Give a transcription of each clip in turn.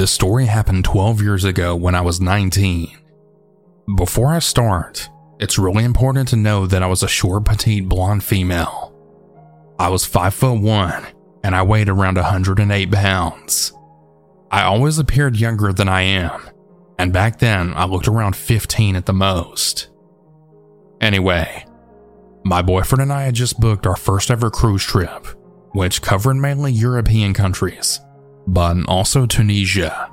This story happened 12 years ago when I was 19. Before I start, it's really important to know that I was a short, petite, blonde female. I was 5 foot 1 and I weighed around 108 pounds. I always appeared younger than I am, and back then I looked around 15 at the most. Anyway, my boyfriend and I had just booked our first ever cruise trip, which covered mainly European countries, but also Tunisia.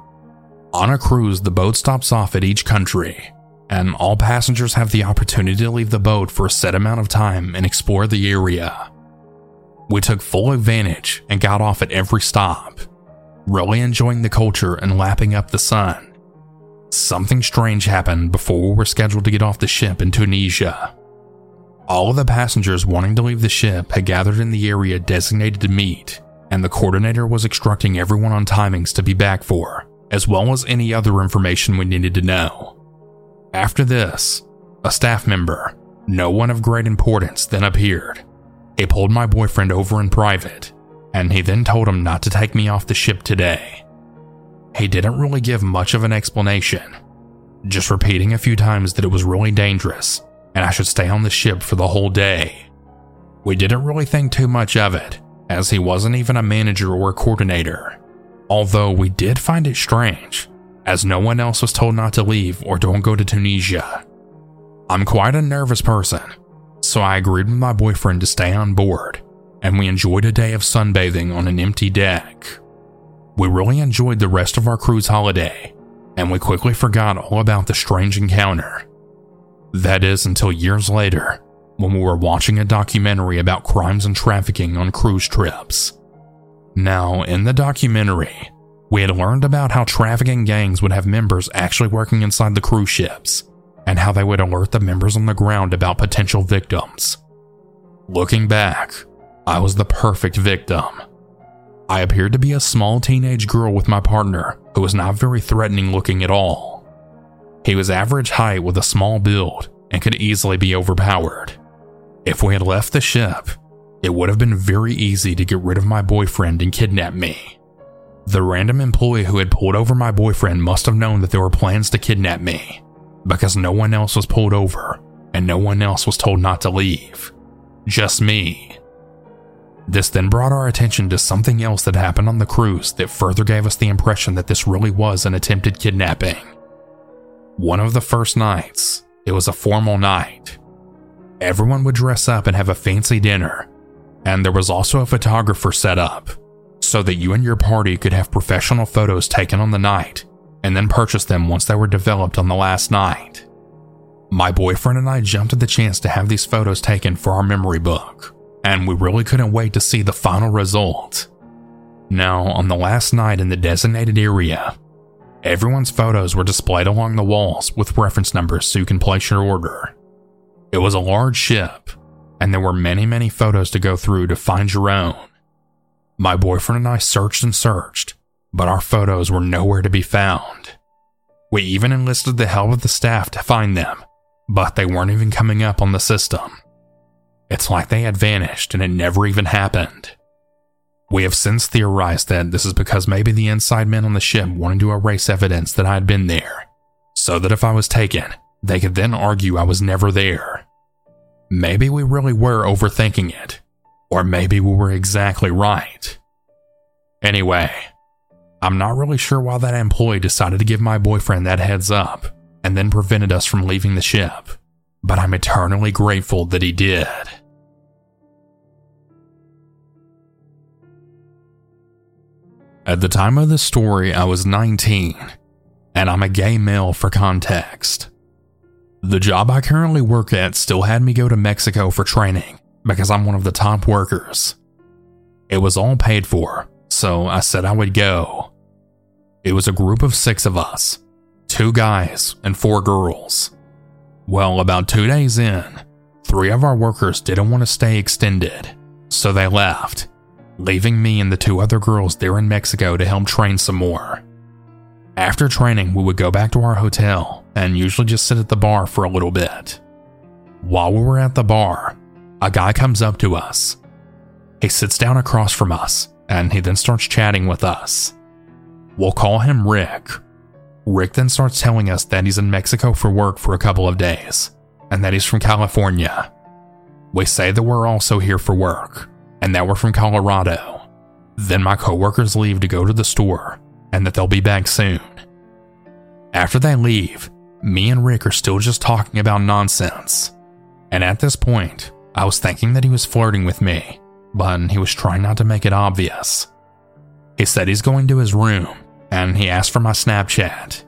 On a cruise, the boat stops off at each country, and all passengers have the opportunity to leave the boat for a set amount of time and explore the area. We took full advantage and got off at every stop, really enjoying the culture and lapping up the sun. Something strange happened before we were scheduled to get off the ship in Tunisia. All of the passengers wanting to leave the ship had gathered in the area designated to meet, and the coordinator was instructing everyone on timings to be back for, as well as any other information we needed to know. After this, a staff member, no one of great importance, then appeared. He pulled my boyfriend over in private, and he then told him not to take me off the ship today. He didn't really give much of an explanation, just repeating a few times that it was really dangerous and I should stay on the ship for the whole day. We didn't really think too much of it, as he wasn't even a manager or a coordinator. Although we did find it strange, as no one else was told not to leave or don't go to Tunisia. I'm quite a nervous person, so I agreed with my boyfriend to stay on board, and we enjoyed a day of sunbathing on an empty deck. We really enjoyed the rest of our cruise holiday, and we quickly forgot all about the strange encounter that is until years later, when we were watching a documentary about crimes and trafficking on cruise trips. Now, in the documentary, we had learned about how trafficking gangs would have members actually working inside the cruise ships, and how they would alert the members on the ground about potential victims. Looking back, I was the perfect victim. I appeared to be a small teenage girl with my partner who was not very threatening looking at all. He was average height with a small build and could easily be overpowered. If we had left the ship, it would have been very easy to get rid of my boyfriend and kidnap me. The random employee who had pulled over my boyfriend must have known that there were plans to kidnap me, because no one else was pulled over and no one else was told not to leave. Just me. This then brought our attention to something else that happened on the cruise that further gave us the impression that this really was an attempted kidnapping. One of the first nights, it was a formal night. Everyone would dress up and have a fancy dinner, and there was also a photographer set up so that you and your party could have professional photos taken on the night and then purchase them once they were developed on the last night. My boyfriend and I jumped at the chance to have these photos taken for our memory book, and we really couldn't wait to see the final result. Now, on the last night in the designated area, Everyone's photos were displayed along the walls with reference numbers so you can place your order. It was a large ship, and there were many, many photos to go through to find your own. My boyfriend and I searched and searched, but our photos were nowhere to be found. We even enlisted the help of the staff to find them, but they weren't even coming up on the system. It's like they had vanished and it never even happened. We have since theorized that this is because maybe the inside men on the ship wanted to erase evidence that I had been there, so that if I was taken, they could then argue I was never there. Maybe we really were overthinking it, or maybe we were exactly right. Anyway, I'm not really sure why that employee decided to give my boyfriend that heads up and then prevented us from leaving the ship, but I'm eternally grateful that he did. At the time of this story, I was 19, and I'm a gay male for context. The job I currently work at still had me go to Mexico for training because I'm one of the top workers. It was all paid for, so I said I would go. It was a group of six of us two guys and four girls. Well, about two days in, three of our workers didn't want to stay extended, so they left leaving me and the two other girls there in Mexico to help train some more. After training, we would go back to our hotel and usually just sit at the bar for a little bit. While we were at the bar, a guy comes up to us. He sits down across from us and he then starts chatting with us. We'll call him Rick. Rick then starts telling us that he's in Mexico for work for a couple of days, and that he's from California. We say that we're also here for work, and that we're from Colorado. Then my coworkers leave to go to the store, and that they'll be back soon. After they leave, me and Rick are still just talking about nonsense. And at this point, I was thinking that he was flirting with me, but he was trying not to make it obvious. He said he's going to his room, and he asked for my Snapchat.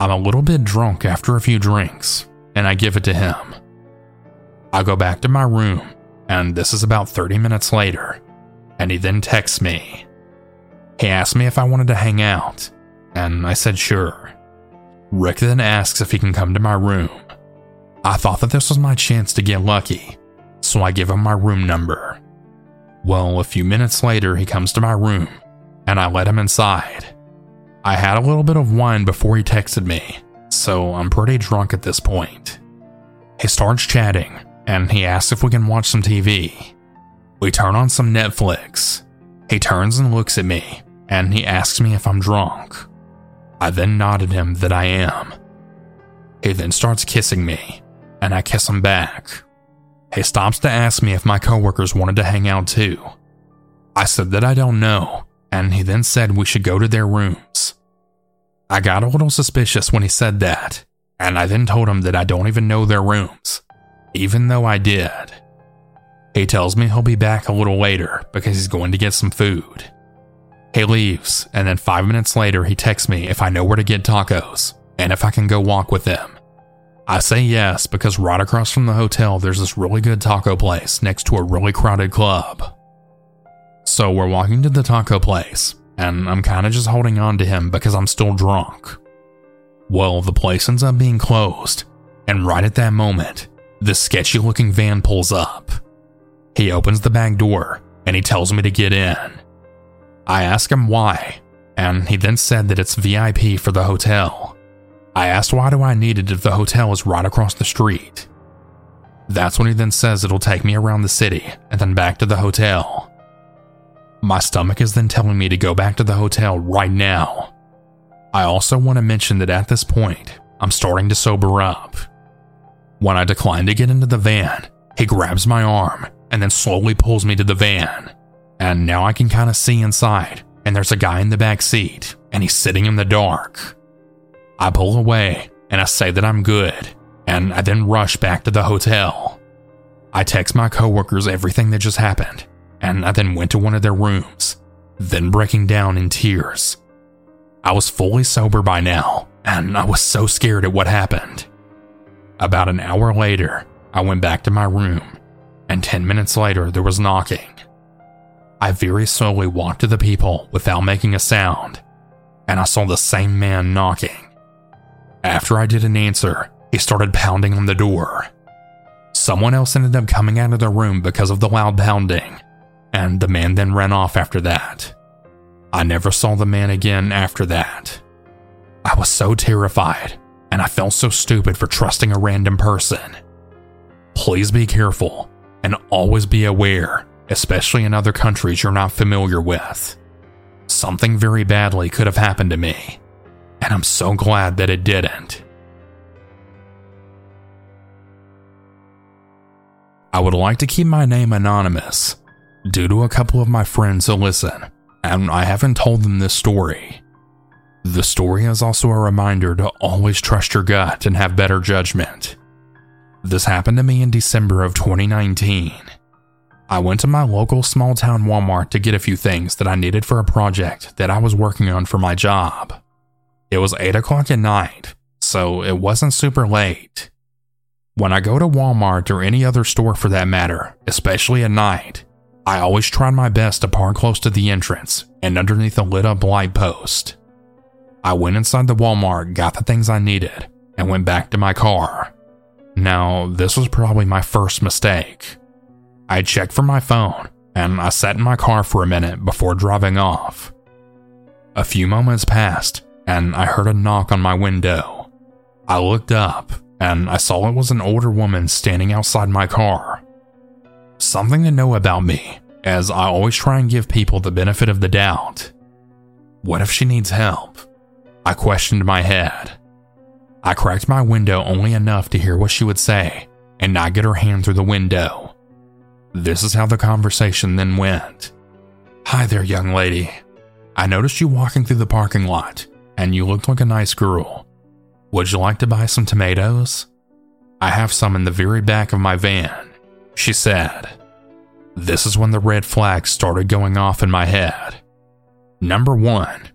I'm a little bit drunk after a few drinks, and I give it to him. I go back to my room, and this is about 30 minutes later, and he then texts me. He asked me if I wanted to hang out, and I said sure. Rick then asks if he can come to my room. I thought that this was my chance to get lucky, so I give him my room number. Well, a few minutes later, he comes to my room, and I let him inside. I had a little bit of wine before he texted me, so I'm pretty drunk at this point. He starts chatting, and he asks if we can watch some TV. We turn on some Netflix. He turns and looks at me, and he asks me if I'm drunk. I then nodded him that I am. He then starts kissing me, and I kiss him back. He stops to ask me if my coworkers wanted to hang out too. I said that I don't know, and he then said we should go to their rooms. I got a little suspicious when he said that, and I then told him that I don't even know their rooms, even though I did. He tells me he'll be back a little later because he's going to get some food. He leaves, and then five minutes later, he texts me if I know where to get tacos and if I can go walk with him. I say yes because right across from the hotel, there's this really good taco place next to a really crowded club. So we're walking to the taco place, and I'm kind of just holding on to him because I'm still drunk. Well, the place ends up being closed, and right at that moment, this sketchy looking van pulls up. He opens the back door and he tells me to get in. I ask him why, and he then said that it's VIP for the hotel. I asked why do I need it if the hotel is right across the street. That's when he then says it'll take me around the city and then back to the hotel. My stomach is then telling me to go back to the hotel right now. I also want to mention that at this point, I'm starting to sober up. When I decline to get into the van, he grabs my arm and then slowly pulls me to the van. And now I can kind of see inside, and there's a guy in the back seat, and he's sitting in the dark. I pull away and I say that I'm good, and I then rush back to the hotel. I text my coworkers everything that just happened, and I then went to one of their rooms, then breaking down in tears. I was fully sober by now, and I was so scared at what happened. About an hour later, I went back to my room, and 10 minutes later, there was knocking. I very slowly walked to the people without making a sound, and I saw the same man knocking. After I didn't answer, he started pounding on the door. Someone else ended up coming out of the room because of the loud pounding, and the man then ran off after that. I never saw the man again after that. I was so terrified, and I felt so stupid for trusting a random person. Please be careful and always be aware, especially in other countries you're not familiar with. Something very badly could have happened to me, and I'm so glad that it didn't. I would like to keep my name anonymous due to a couple of my friends who listen, and I haven't told them this story. The story is also a reminder to always trust your gut and have better judgment. This happened to me in December of 2019. I went to my local small town Walmart to get a few things that I needed for a project that I was working on for my job. It was 8 o'clock at night, so it wasn't super late. When I go to Walmart or any other store for that matter, especially at night, I always try my best to park close to the entrance and underneath a lit up light post. I went inside the Walmart, got the things I needed, and went back to my car. Now, this was probably my first mistake. I checked for my phone, and I sat in my car for a minute before driving off. A few moments passed, and I heard a knock on my window. I looked up, and I saw it was an older woman standing outside my car. Something to know about me, as I always try and give people the benefit of the doubt. What if she needs help? I questioned my head. I cracked my window only enough to hear what she would say and not get her hand through the window. This is how the conversation then went. Hi there, young lady. I noticed you walking through the parking lot, and you looked like a nice girl. Would you like to buy some tomatoes? I have some in the very back of my van, she said. This is when the red flags started going off in my head. Number one,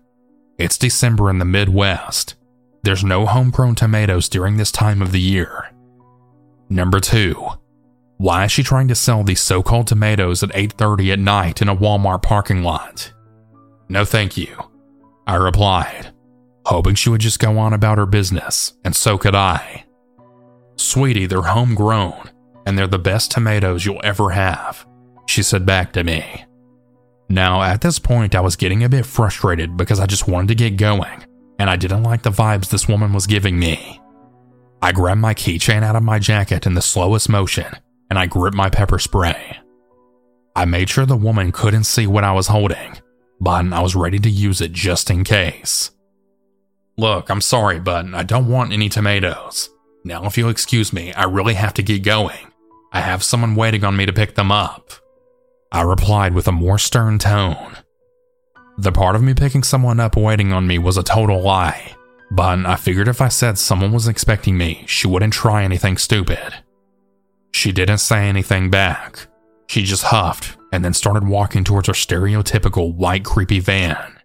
it's December in the Midwest. There's no homegrown tomatoes during this time of the year. Number 2. Why is she trying to sell these so-called tomatoes at 8:30 at night in a Walmart parking lot? No thank you, I replied, hoping she would just go on about her business, and so could I. Sweetie, they're homegrown, and they're the best tomatoes you'll ever have, she said back to me. Now, at this point, I was getting a bit frustrated because I just wanted to get going, and I didn't like the vibes this woman was giving me. I grabbed my keychain out of my jacket in the slowest motion, and I gripped my pepper spray. I made sure the woman couldn't see what I was holding, but I was ready to use it just in case. Look, I'm sorry, but I don't want any tomatoes. Now, if you'll excuse me, I really have to get going. I have someone waiting on me to pick them up. I replied with a more stern tone. The part of me picking someone up waiting on me was a total lie, but I figured if I said someone was expecting me, she wouldn't try anything stupid. She didn't say anything back. She just huffed and then started walking towards her stereotypical white creepy van.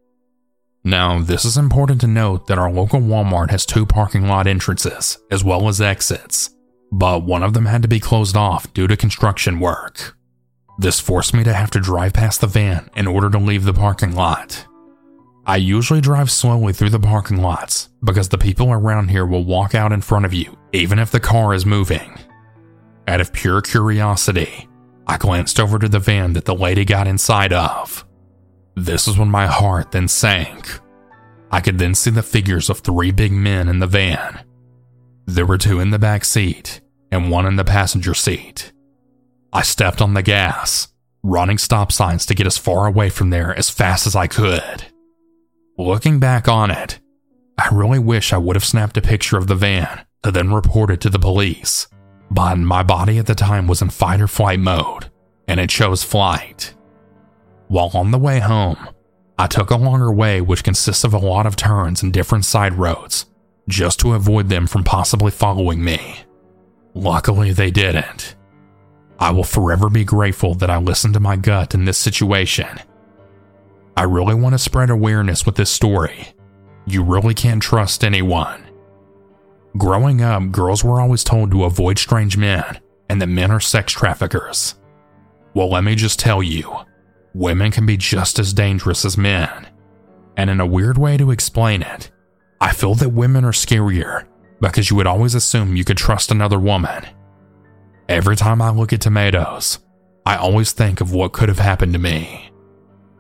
Now, this is important to note that our local Walmart has two parking lot entrances as well as exits, but one of them had to be closed off due to construction work. This forced me to have to drive past the van in order to leave the parking lot. I usually drive slowly through the parking lots because the people around here will walk out in front of you even if the car is moving. Out of pure curiosity, I glanced over to the van that the lady got inside of. This is when my heart then sank. I could then see the figures of three big men in the van. There were two in the back seat and one in the passenger seat. I stepped on the gas, running stop signs to get as far away from there as fast as I could. Looking back on it, I really wish I would have snapped a picture of the van to then report it to the police, but my body at the time was in fight or flight mode, and it chose flight. While on the way home, I took a longer way which consists of a lot of turns and different side roads, just to avoid them from possibly following me. Luckily, they didn't. I will forever be grateful that I listened to my gut in this situation. I really want to spread awareness with this story. You really can't trust anyone. Growing up, girls were always told to avoid strange men and that men are sex traffickers. Well, let me just tell you, women can be just as dangerous as men. And in a weird way to explain it, I feel that women are scarier because you would always assume you could trust another woman Every time I look at tomatoes, I always think of what could have happened to me.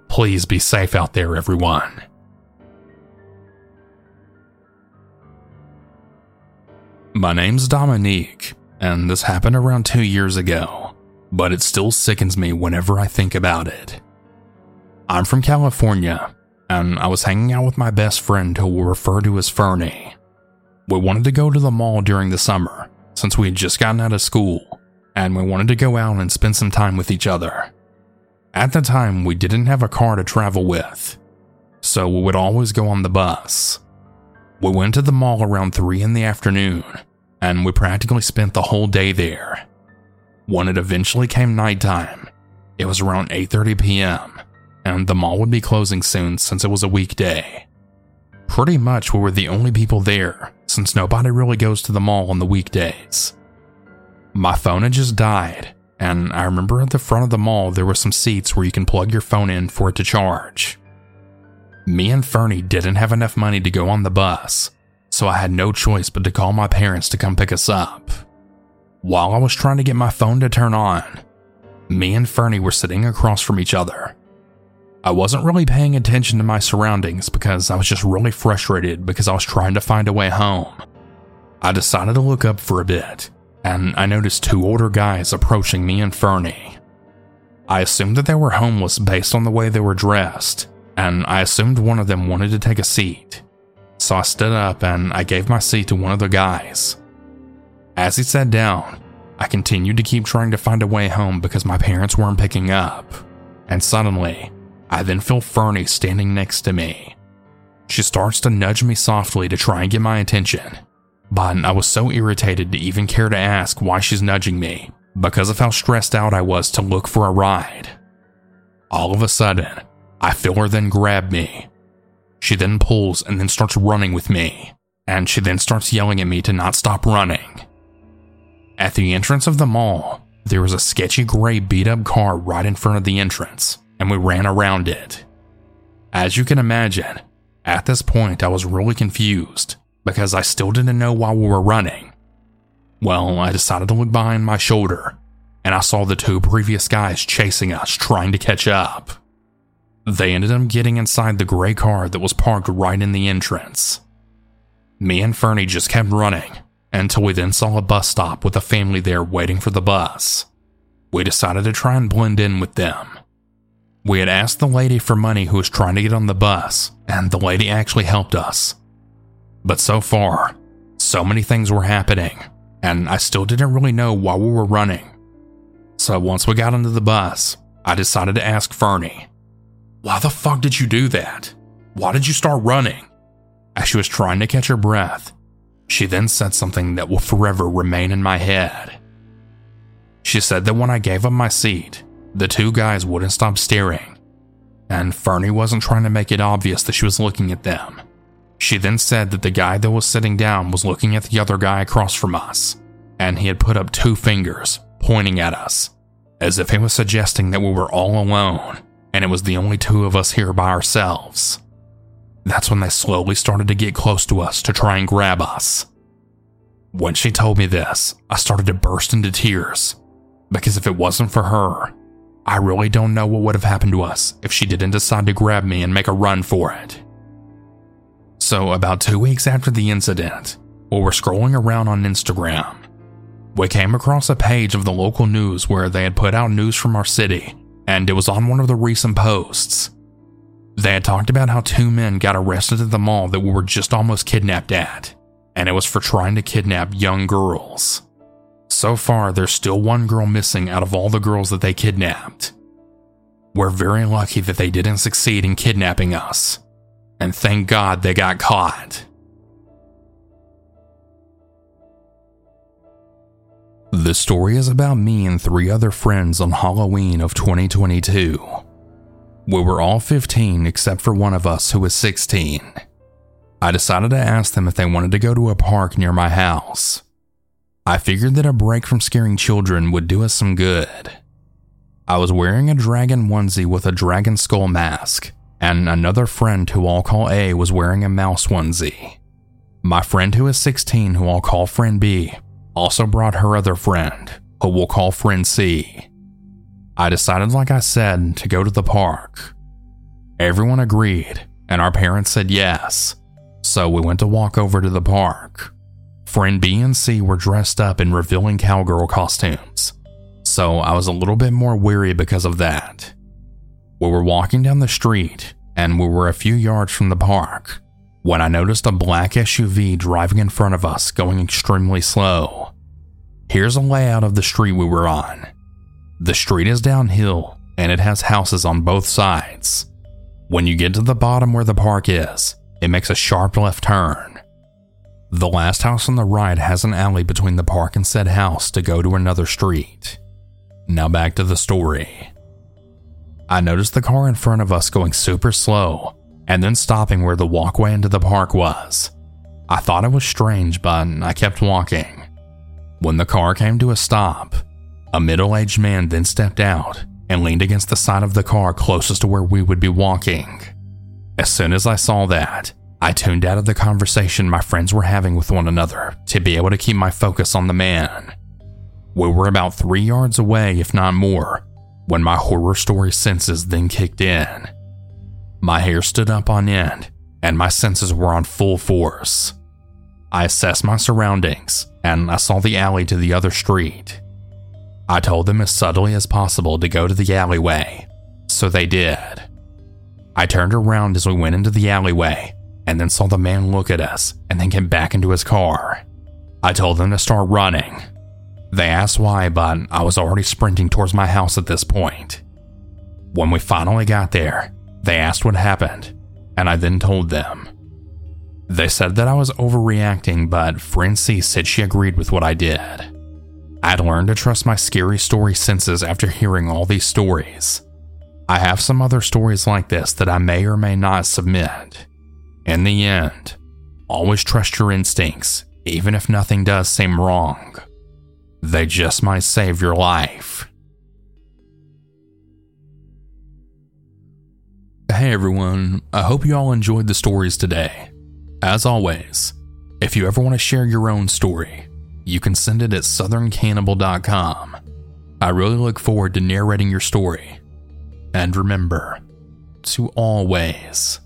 Please be safe out there, everyone. My name's Dominique, and this happened around two years ago, but it still sickens me whenever I think about it. I'm from California, and I was hanging out with my best friend who we'll refer to as Fernie. We wanted to go to the mall during the summer, since we had just gotten out of school and we wanted to go out and spend some time with each other. At the time, we didn't have a car to travel with, so we would always go on the bus. We went to the mall around 3 in the afternoon, and we practically spent the whole day there. When it eventually came nighttime, it was around 8:30 p.m., and the mall would be closing soon since it was a weekday. Pretty much we were the only people there since nobody really goes to the mall on the weekdays. My phone had just died, and I remember at the front of the mall there were some seats where you can plug your phone in for it to charge. Me and Fernie didn't have enough money to go on the bus, so I had no choice but to call my parents to come pick us up. While I was trying to get my phone to turn on, me and Fernie were sitting across from each other. I wasn't really paying attention to my surroundings because I was just really frustrated because I was trying to find a way home. I decided to look up for a bit and I noticed two older guys approaching me and Fernie. I assumed that they were homeless based on the way they were dressed, and I assumed one of them wanted to take a seat. So I stood up and I gave my seat to one of the guys. As he sat down, I continued to keep trying to find a way home because my parents weren't picking up. And suddenly, I then feel Fernie standing next to me. She starts to nudge me softly to try and get my attention, but I was so irritated to even care to ask why she's nudging me because of how stressed out I was to look for a ride. All of a sudden, I feel her then grab me. She then pulls and then starts running with me, and she then starts yelling at me to not stop running. At the entrance of the mall, there was a sketchy gray beat up car right in front of the entrance, and we ran around it. As you can imagine, at this point I was really confused because I still didn't know why we were running. Well, I decided to look behind my shoulder, and I saw the two previous guys chasing us, trying to catch up. They ended up getting inside the gray car that was parked right in the entrance. Me and Fernie just kept running until we then saw a bus stop with a family there waiting for the bus. We decided to try and blend in with them. We had asked the lady for money who was trying to get on the bus, and the lady actually helped us. But so far, so many things were happening, and I still didn't really know why we were running. So once we got into the bus, I decided to ask Fernie, Why the fuck did you do that? Why did you start running? As she was trying to catch her breath, she then said something that will forever remain in my head. She said that when I gave up my seat, the two guys wouldn't stop staring, and Fernie wasn't trying to make it obvious that she was looking at them. She then said that the guy that was sitting down was looking at the other guy across from us, and he had put up two fingers, pointing at us, as if he was suggesting that we were all alone and it was the only two of us here by ourselves. That's when they slowly started to get close to us to try and grab us. When she told me this, I started to burst into tears because if it wasn't for her, I really don't know what would have happened to us if she didn't decide to grab me and make a run for it. So, about two weeks after the incident, while we're scrolling around on Instagram, we came across a page of the local news where they had put out news from our city, and it was on one of the recent posts. They had talked about how two men got arrested at the mall that we were just almost kidnapped at, and it was for trying to kidnap young girls. So far, there's still one girl missing out of all the girls that they kidnapped. We're very lucky that they didn't succeed in kidnapping us, and thank God they got caught. The story is about me and three other friends on Halloween of 2022. We were all 15 except for one of us who was 16. I decided to ask them if they wanted to go to a park near my house. I figured that a break from scaring children would do us some good. I was wearing a dragon onesie with a dragon skull mask, and another friend who I'll call A was wearing a mouse onesie. My friend who is 16, who I'll call friend B, also brought her other friend, who we'll call friend C. I decided, like I said, to go to the park. Everyone agreed, and our parents said yes, so we went to walk over to the park. Friend B and C were dressed up in revealing cowgirl costumes, so I was a little bit more weary because of that. We were walking down the street, and we were a few yards from the park when I noticed a black SUV driving in front of us going extremely slow. Here's a layout of the street we were on. The street is downhill and it has houses on both sides. When you get to the bottom where the park is, it makes a sharp left turn. The last house on the right has an alley between the park and said house to go to another street. Now back to the story. I noticed the car in front of us going super slow and then stopping where the walkway into the park was. I thought it was strange, but I kept walking. When the car came to a stop, a middle aged man then stepped out and leaned against the side of the car closest to where we would be walking. As soon as I saw that, I tuned out of the conversation my friends were having with one another to be able to keep my focus on the man. We were about three yards away, if not more, when my horror story senses then kicked in. My hair stood up on end, and my senses were on full force. I assessed my surroundings, and I saw the alley to the other street. I told them as subtly as possible to go to the alleyway, so they did. I turned around as we went into the alleyway and then saw the man look at us and then get back into his car. I told them to start running. They asked why, but I was already sprinting towards my house at this point. When we finally got there, they asked what happened, and I then told them. They said that I was overreacting, but friend C said she agreed with what I did. I'd learned to trust my scary story senses after hearing all these stories. I have some other stories like this that I may or may not submit. In the end, always trust your instincts, even if nothing does seem wrong. They just might save your life. Hey everyone, I hope you all enjoyed the stories today. As always, if you ever want to share your own story, you can send it at southerncannibal.com. I really look forward to narrating your story. And remember to always